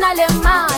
msebenzi funa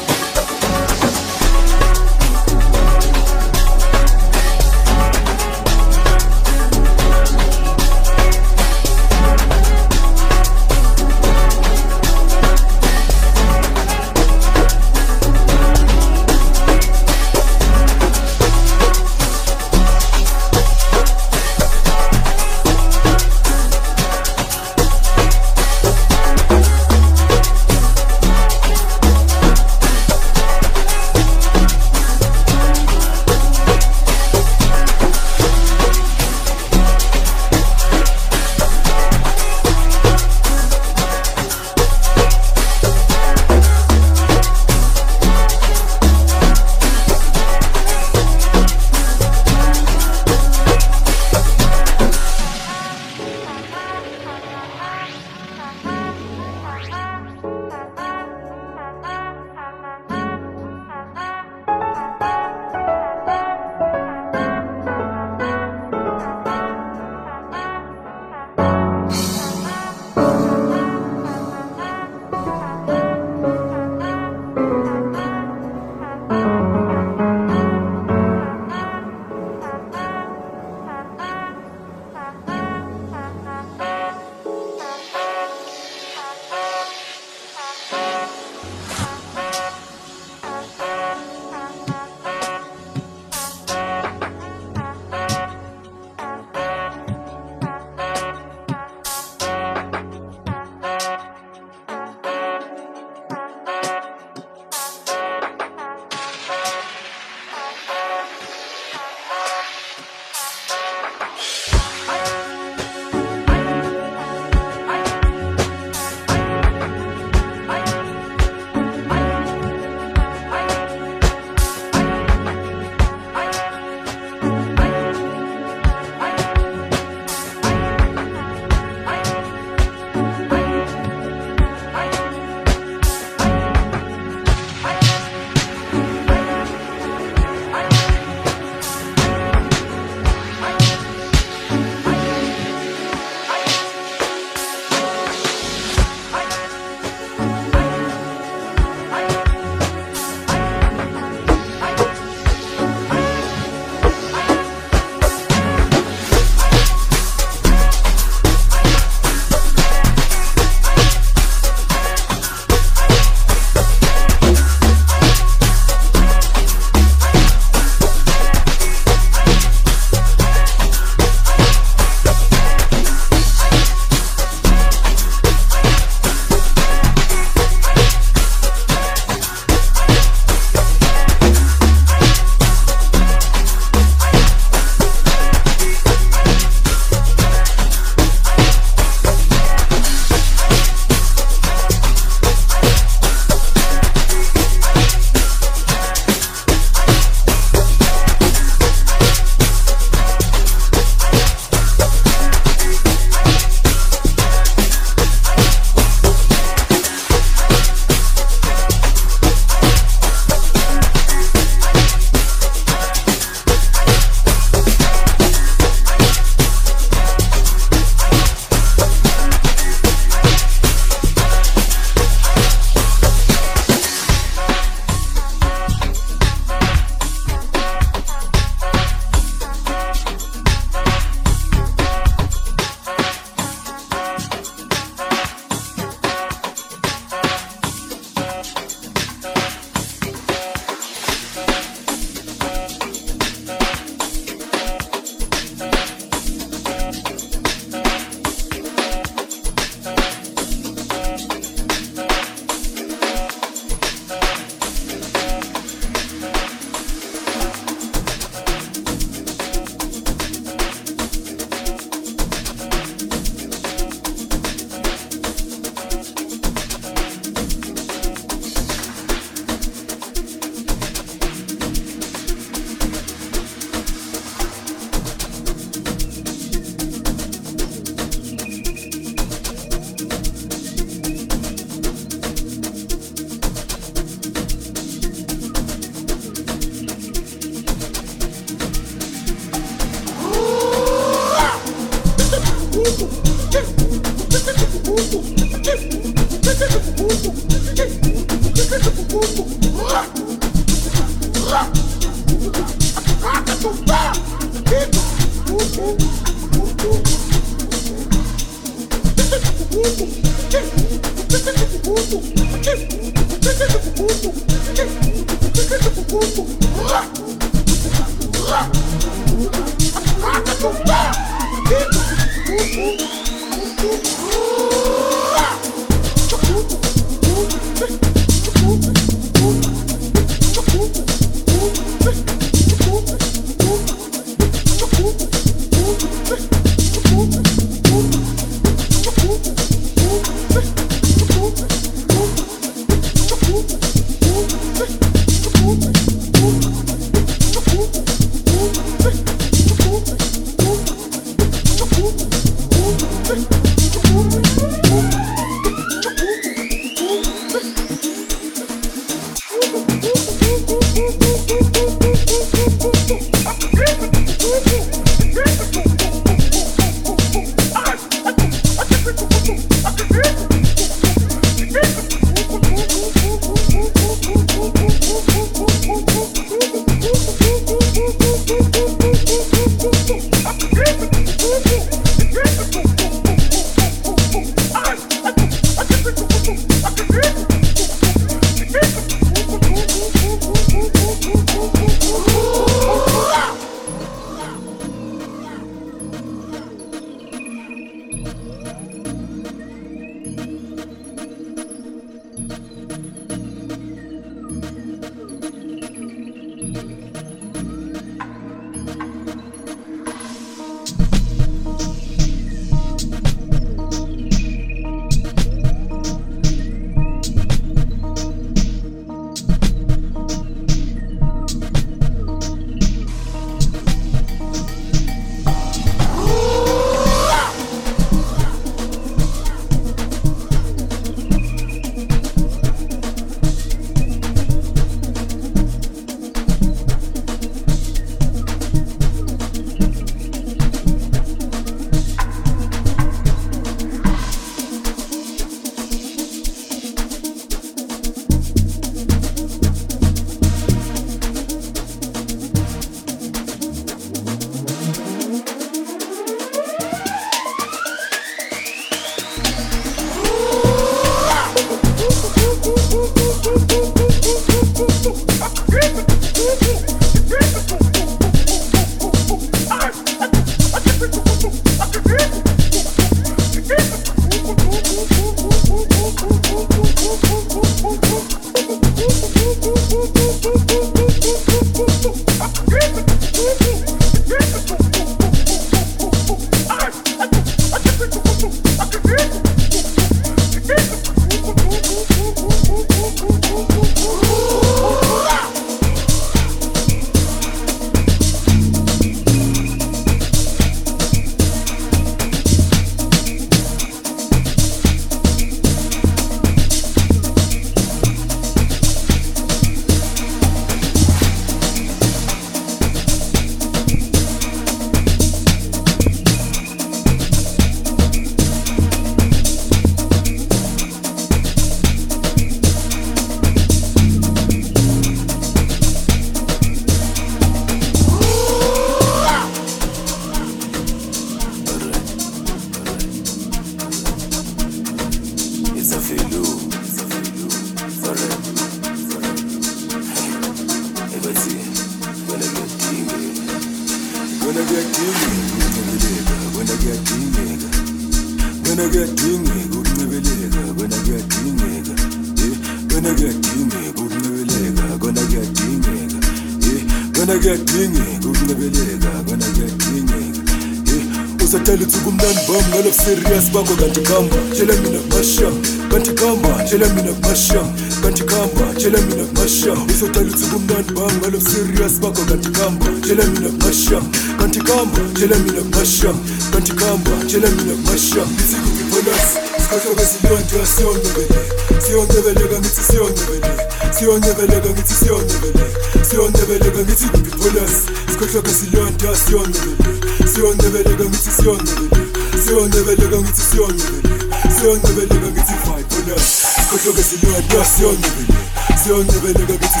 kwako kantikamba chelemina basha kantikamba chelemina basha kantikamba chelemina basha usotalusuku mnandi bam ngalo serious bakho kantikamba chelemina basha kantikamba chelemina basha kantikamba chelemina basha isikukibonas sikathokezilonda siyongebele siyongebeleka ngithi siyongebeleka siyongebeleka ngithi siyongebeleka siyongebeleka ngithi kukibonas sikathokezilonda siyongebele siyongebeleka ngithi siyongebele siyonyebelela ngithi siyonyebelela siyonyebelela ngithi vibe on us sikhohloke silodwa siyonyebelela siyonyebelela ngithi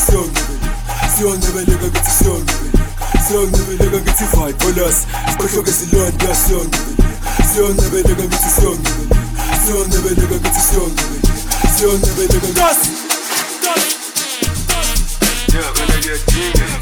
ngithi siyonyebelela siyonyebelela ngithi vibe on ngithi siyonyebelela siyonyebelela ngithi siyonyebelela siyonyebelela ngithi siyonyebelela ngithi ngithi siyonyebelela ngithi ngithi siyonyebelela ngithi ngithi siyonyebelela ngithi siyonyebelela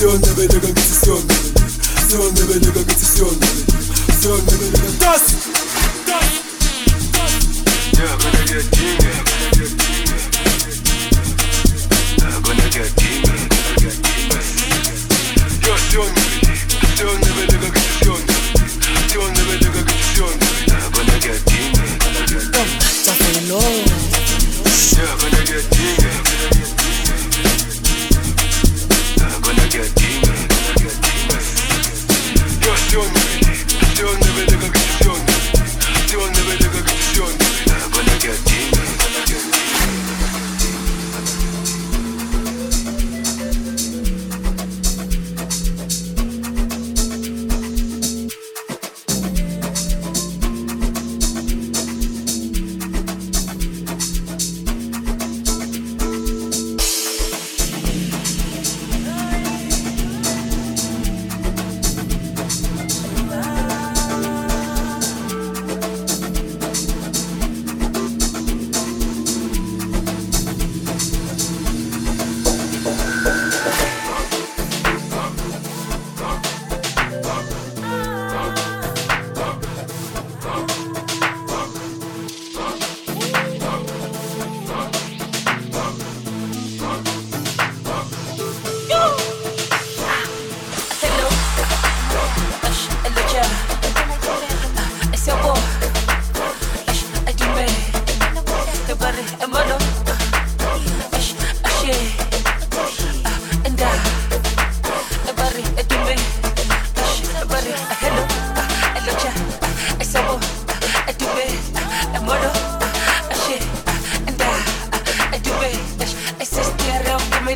Все небе лега гити, все небе Все небе лега гити, все небе Все небе лега Тас! Тас! Yeah, gonna get demon. I'm gonna get demon. Yo, все небе, все небе лега гити, все небе Все небе лега гити, все небе I'm gonna get demon. Stop, stop, no. Yeah, gonna get demon.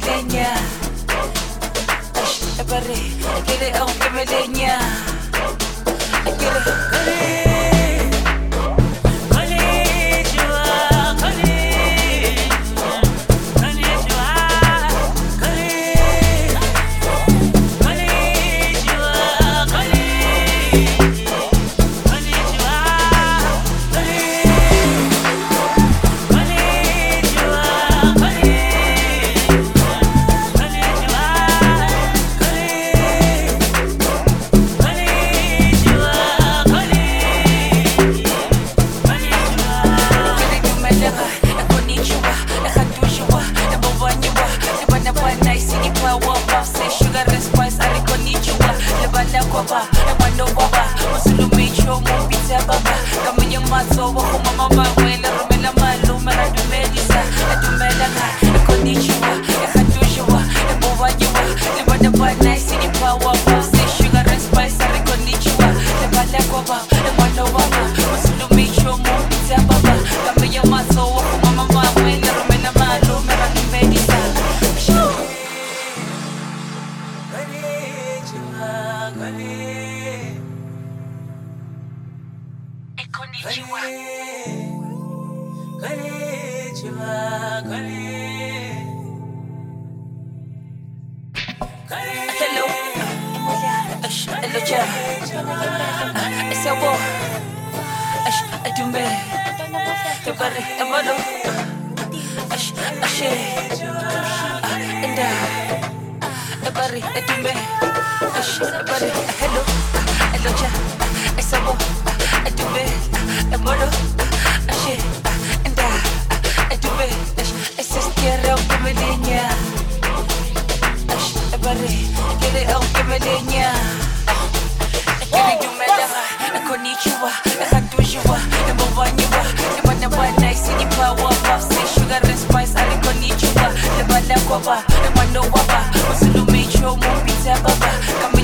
leña. Ay, paré, quiere aún que me leña. Quiere, Ash, eu parei, hello. Hello, ja. Esse é o bom. É de um bem. É malo. Achei. Enda. É de um bem. Esse é tierra, o que me linha. Ash, é parei. Querer é o que me linha. konnichiwa ekhatushiwa embovanyiwa emanabana isinipawa bafse sugar and spice ali konnichiwa lebalakwaba emanowaba usulumecho mupita baba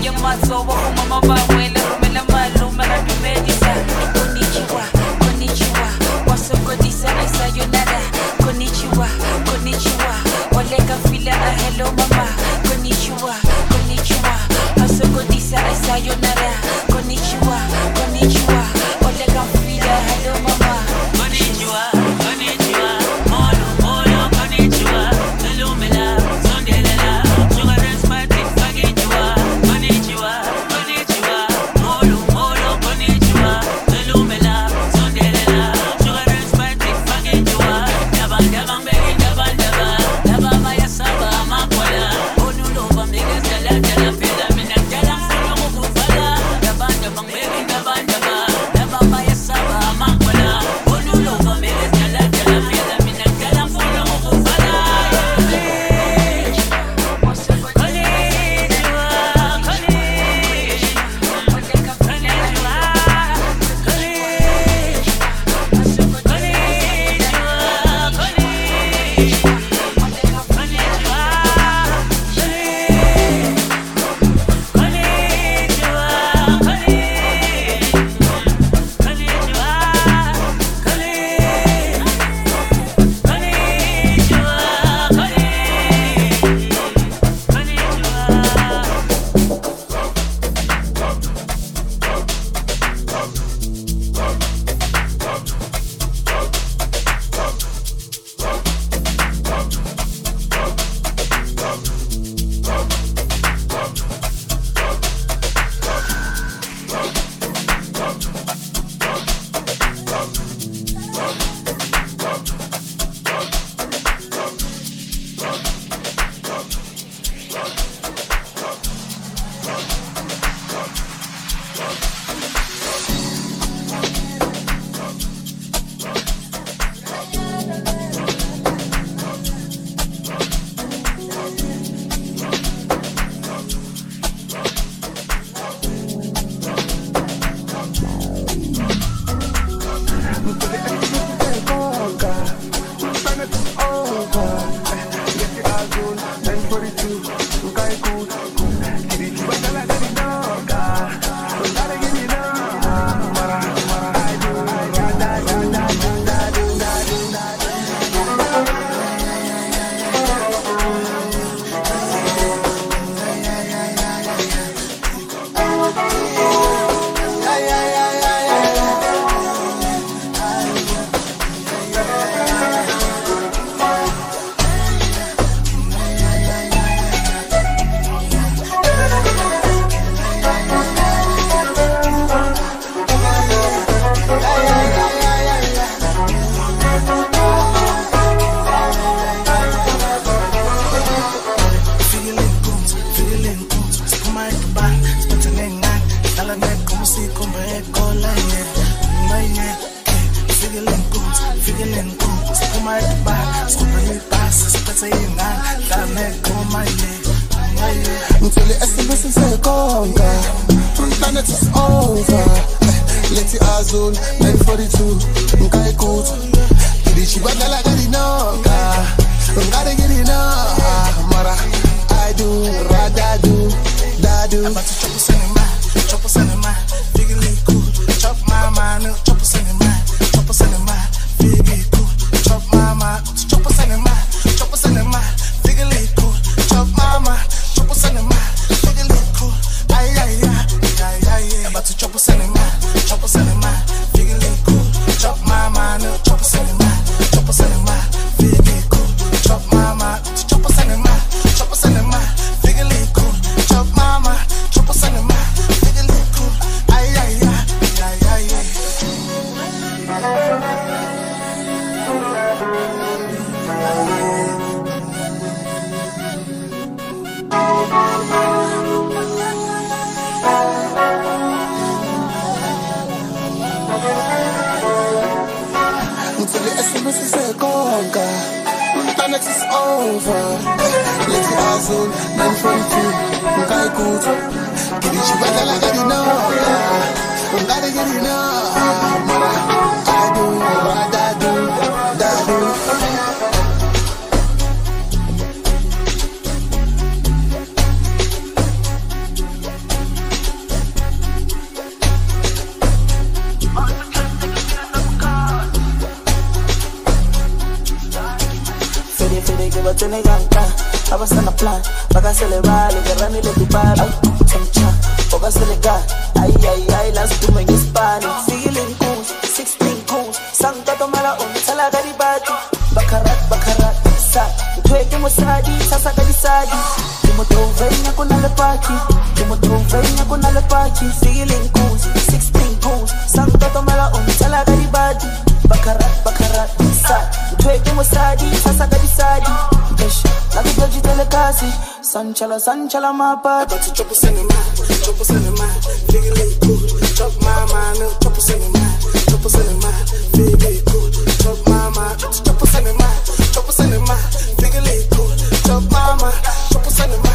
kamenya matsowa umama bawela aisayonara konnichiwa konnichiwa. Oleka fila a hello mama. Konnichiwa konnichiwa. Wasokodisa aisayonara Siphuma eDubai, siphethe nengane, dlala negqomo sikhomba egola yeah. Manye, feeling good, feeling good. Siphuma eDubai, sikhomba ibhasi, siphethe ingane, dlala negqomo yeah. ngithole SMS sekonga planet is over lethi azul 942 nkaikutu idishi badala kadinoka ngare kidinoka mara i do rather do dadu About to chop us in the mind, chop Fede fede ke batsene kanka ga ba sana plan ba ka se lebale ke ramile dubala tšha o ka se leka ai ai ai last tume ke spani fikile nkuzi 16 coons sankatomela o ntshela ka dibati bakarat bakarat sa. Nthoe ke mosadi sasa ka disadi ke motovenya ko na le paki ke motovenya ko na le paki fikile nkuzi 16 coons sankatomela o ntshela ka dibati bakarat nthoe ke mosadi sasa ka disadi Eish, la ke dojitele kasi sanchala sanchala mapati the mind, drop us in the mind, figure it good. My mind, no, mind, drop us in the mind, figure it good. In the mind, drop us in the mind, figure it good. Drop my mind, drop us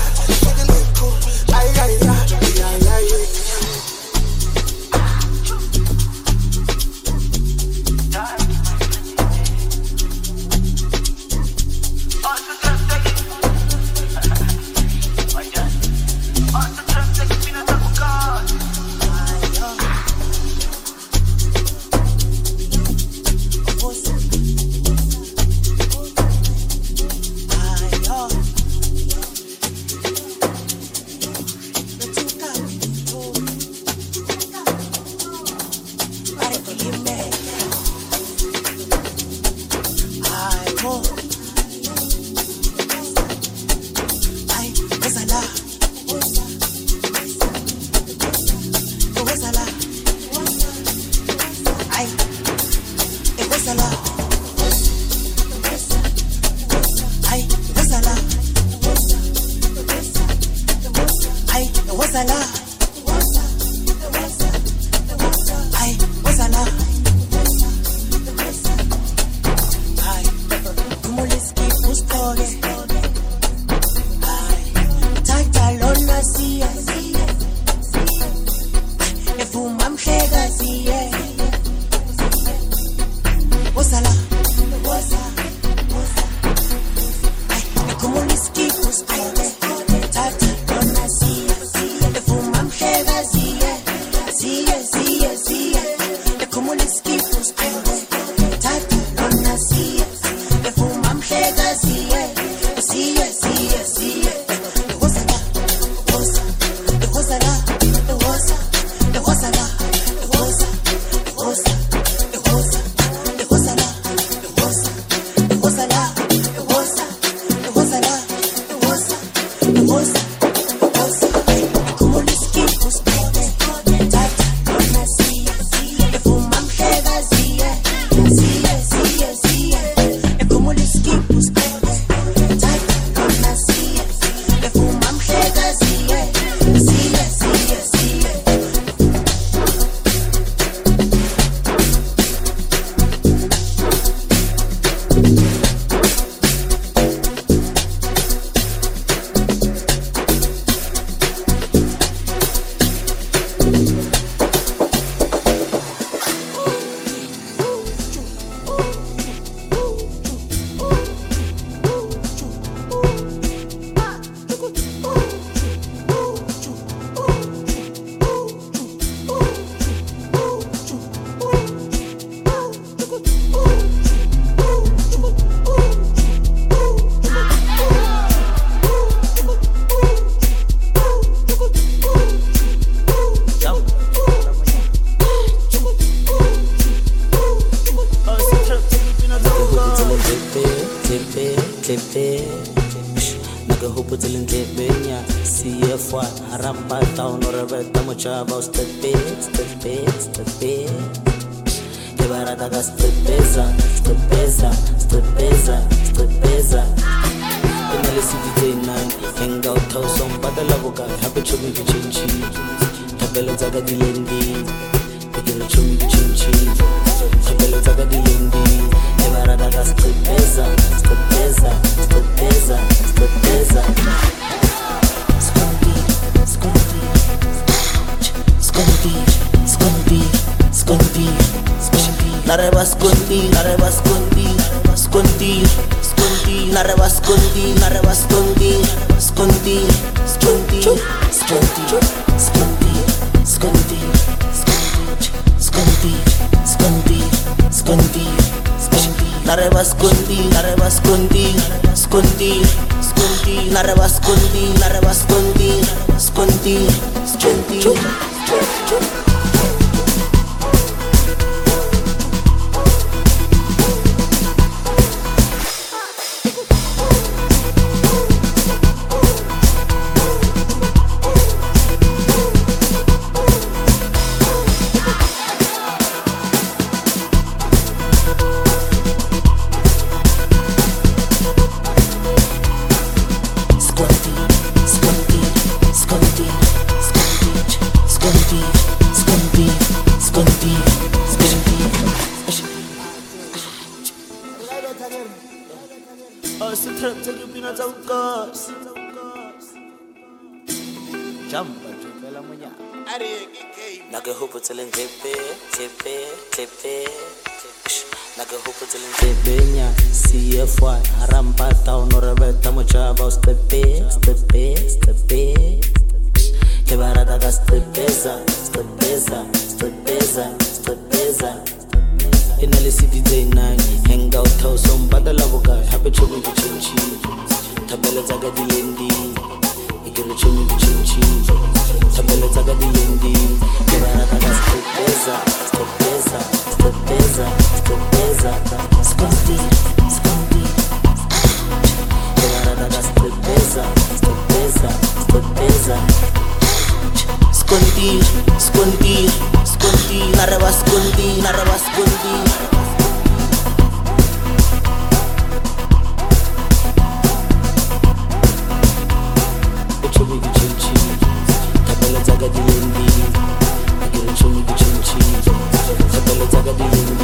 de Рампа, таунура, вета, мучава, степи, степи, степи. che barata da estoy pesa, estoy pesa, estoy pesa, estoy. In LCD day night, hang out house on badala boka, happy chomi to chinchi. Tabela zaga di lendi, ikere chomi to chinchi. Tabela zaga di lendi, te barata da estoy pesa, estoy pesa, estoy pesa, estoy pesa. Scondi, scondi. Te barata da estoy pesa, estoy pesa. askondi askondi askondi arra baskondi arra baskondi etziketziket ta bela dago du ni etziketziket ta bela dago du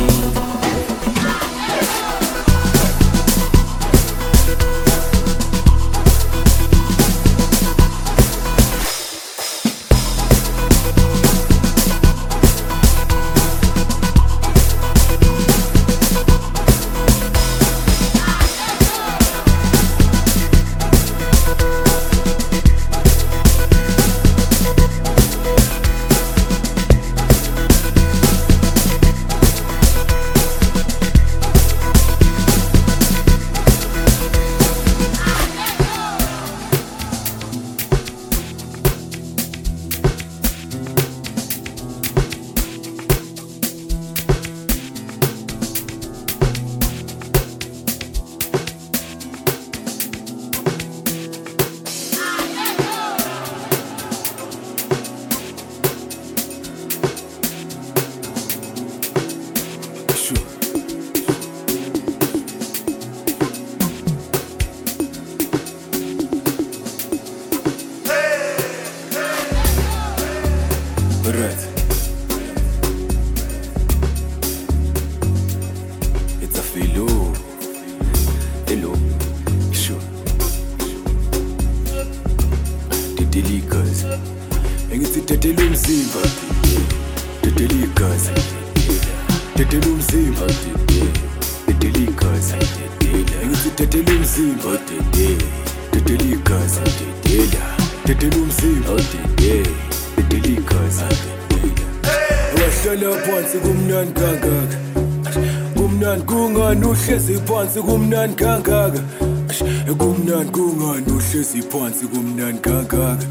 phansi kumnandi kangaka. Eish, kumnandi kungani uhlezi phansi kumnandi kangaka?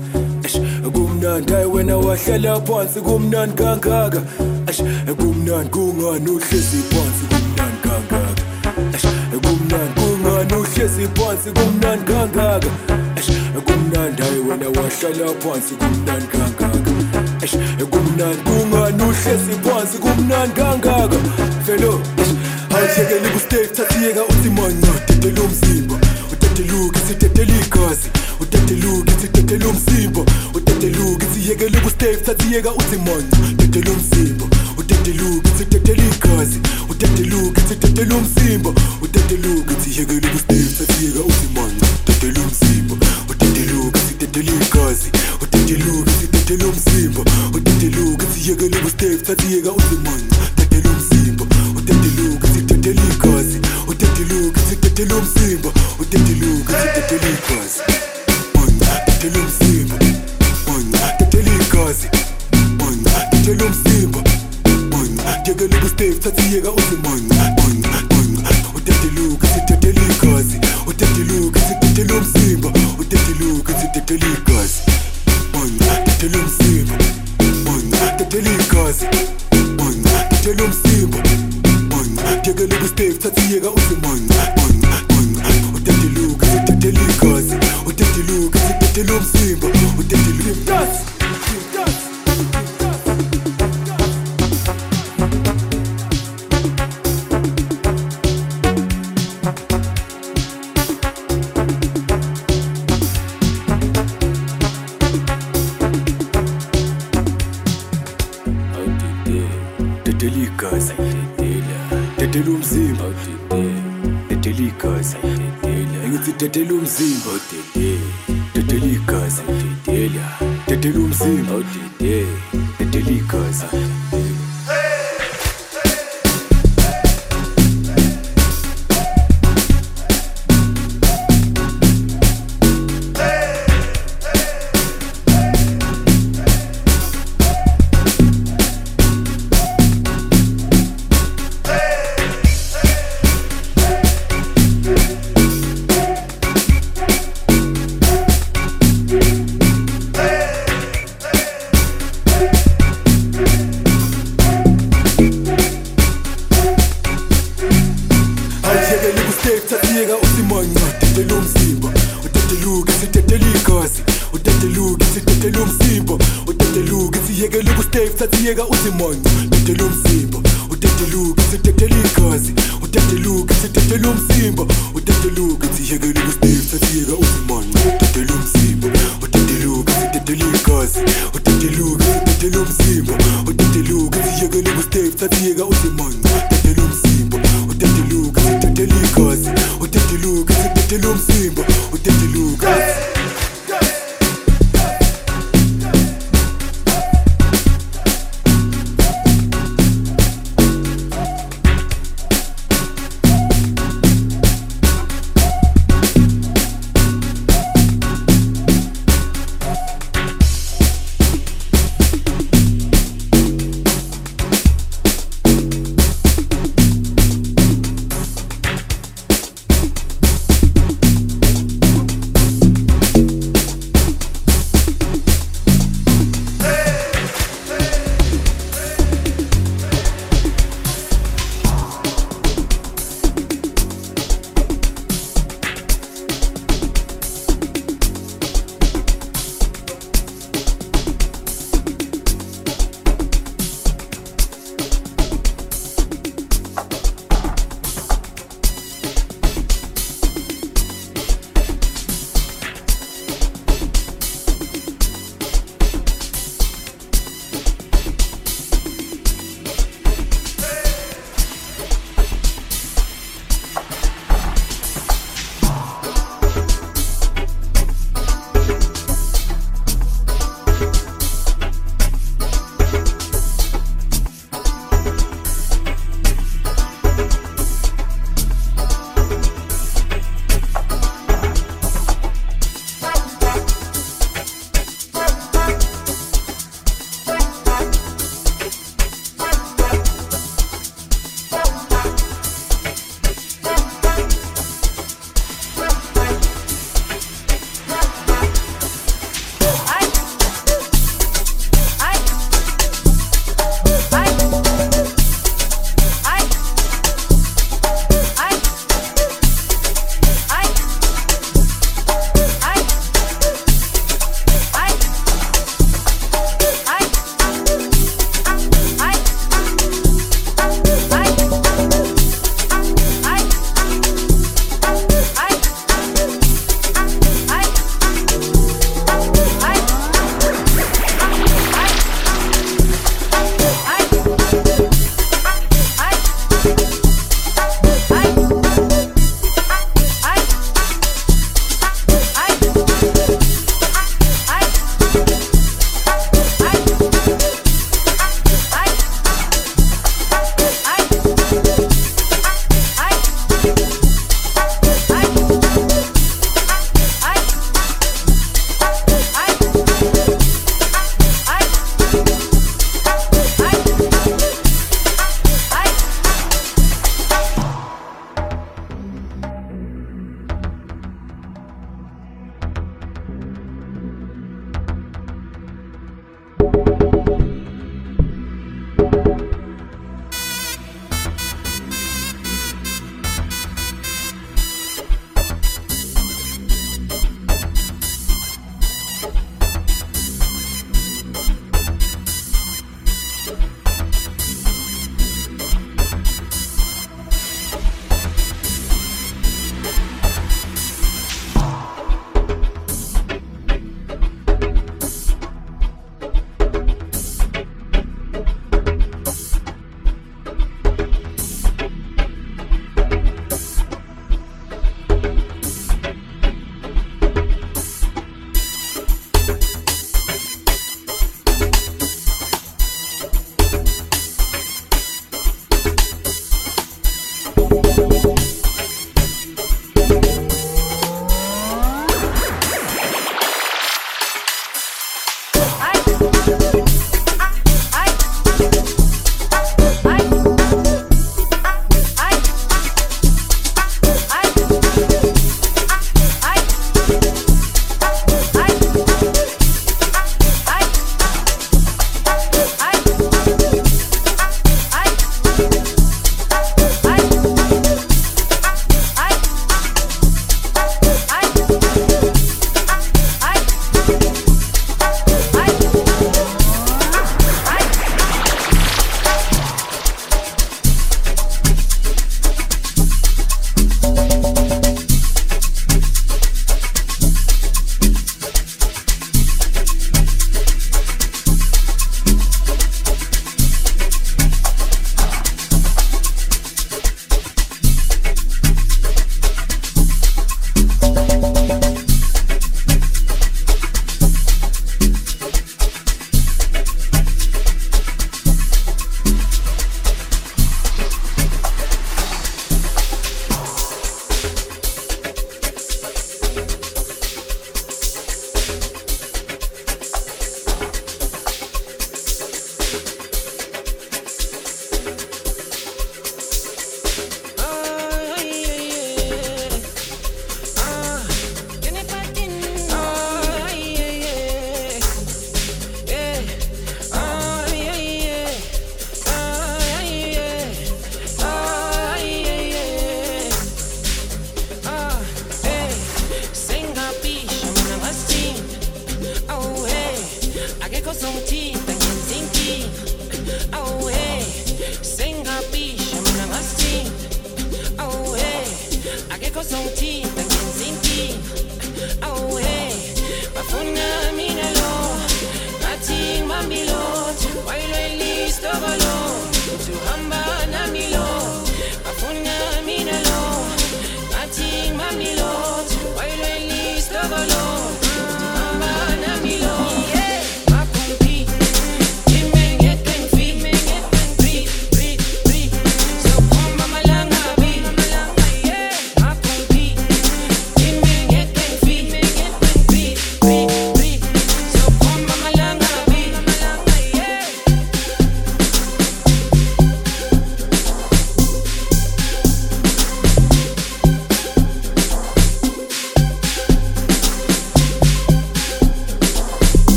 Eish, kumnandi hayi wena wahlala phansi kumnandi kangaka. Eish, kumnandi kungani uhlezi phansi kumnandi kangaka? Eish, kumnandi kungani uhlezi phansi kumnandi kangaka? Eish, kumnandi hayi wena wahlala phansi kumnandi kangaka? Eish, kumnandi kungani uhlezi phansi kumnandi kangaka? Felo balithekela ukustake thathiyeka utsimona udedela umzimba udedeluka isidedela igazi udedeluka isidedela umzimba udedeluka isiyekela ukustake thathiyeka utsimona udedela umzimba udedeluka isidedela igazi udedeluka isidedela umzimba udedeluka isiyekela ukustake thathiyeka utsimona udedela umzimba udedeluka isidedela igazi udedeluka isidedela umzimba udedeluka isiyekela ukustake thathiyeka utsimona udedela umzimba udedeluka usidedele igazi udedeluke sidedele umsimba udedeluke sidedele igazi dedele umsimba dedele igazi dedele umsimba yekele kusteve thathiyeka uzimonca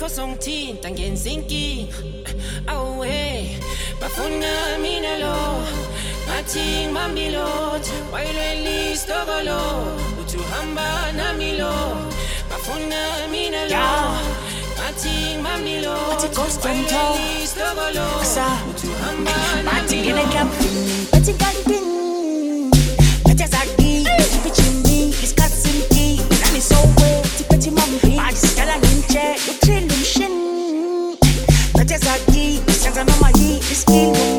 kosongithinta ngenza inkinga awuwe bafuna mina lo ngathi ngibambilotho wayilwela isitokolo uthi uhamba nami lo bafuna mina lo ngathi ngibambilotho isitokolo uthi uhamba nami lo bathi kanti It's got some tea, and it's so wet. Tipeti mummy, I just gotta feel